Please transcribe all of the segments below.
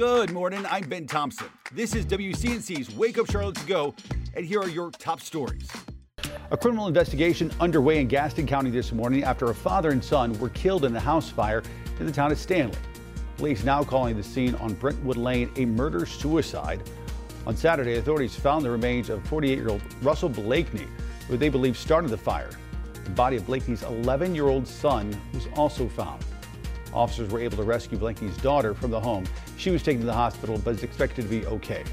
Good morning. I'm Ben Thompson. This is WCNC's Wake Up Charlotte to Go, and here are your top stories. A criminal investigation underway in Gaston County this morning after a father and son were killed in a house fire in the town of Stanley. Police now calling the scene on Brentwood Lane a murder suicide. On Saturday, authorities found the remains of 48 year old Russell Blakney, who they believe started the fire. The body of Blakney's 11 year old son was also found. Officers were able to rescue Blakney's daughter from the home. She was taken to the hospital but is expected to be okay.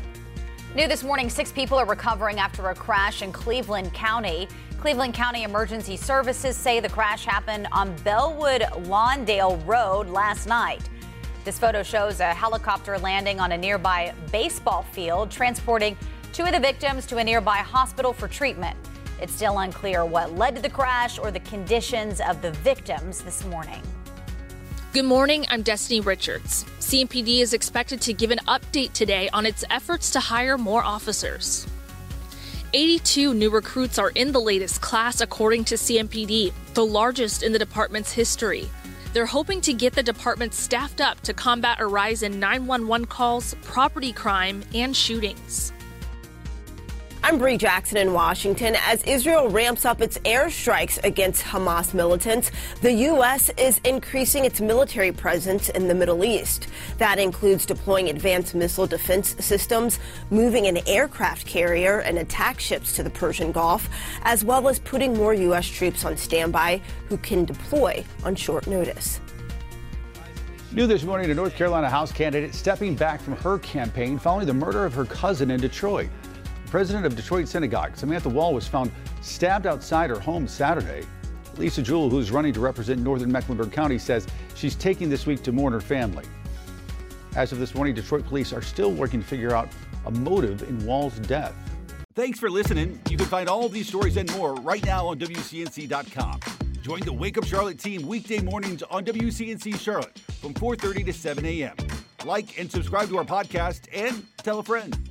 New this morning, six people are recovering after a crash in Cleveland County. Cleveland County Emergency Services say the crash happened on Belwood Lawndale Road last night. This photo shows a helicopter landing on a nearby baseball field, transporting two of the victims to a nearby hospital for treatment. It's still unclear what led to the crash or the conditions of the victims this morning. Good morning, I'm Destiny Richards. CMPD is expected to give an update today on its efforts to hire more officers. 82 new recruits are in the latest class, according to CMPD, the largest in the department's history. They're hoping to get the department staffed up to combat a rise in 911 calls, property crime, and shootings. I'm Bree Jackson in Washington. As Israel ramps up its airstrikes against Hamas militants, the U.S. is increasing its military presence in the Middle East. That includes deploying advanced missile defense systems, moving an aircraft carrier and attack ships to the Persian Gulf, as well as putting more U.S. troops on standby who can deploy on short notice. New this morning, a North Carolina House candidate stepping back from her campaign following the murder of her cousin in Detroit president of Detroit Synagogue, Samantha Woll, was found stabbed outside her home Saturday. Lisa Jewell, who's running to represent northern Mecklenburg County, says she's taking this week to mourn her family. As of this morning, Detroit police are still working to figure out a motive in Woll's death. Thanks for listening. You can find all these stories and more right now on WCNC.com. Join the Wake Up Charlotte team weekday mornings on WCNC Charlotte from 4:30 to 7 a.m. Like and subscribe to our podcast and tell a friend.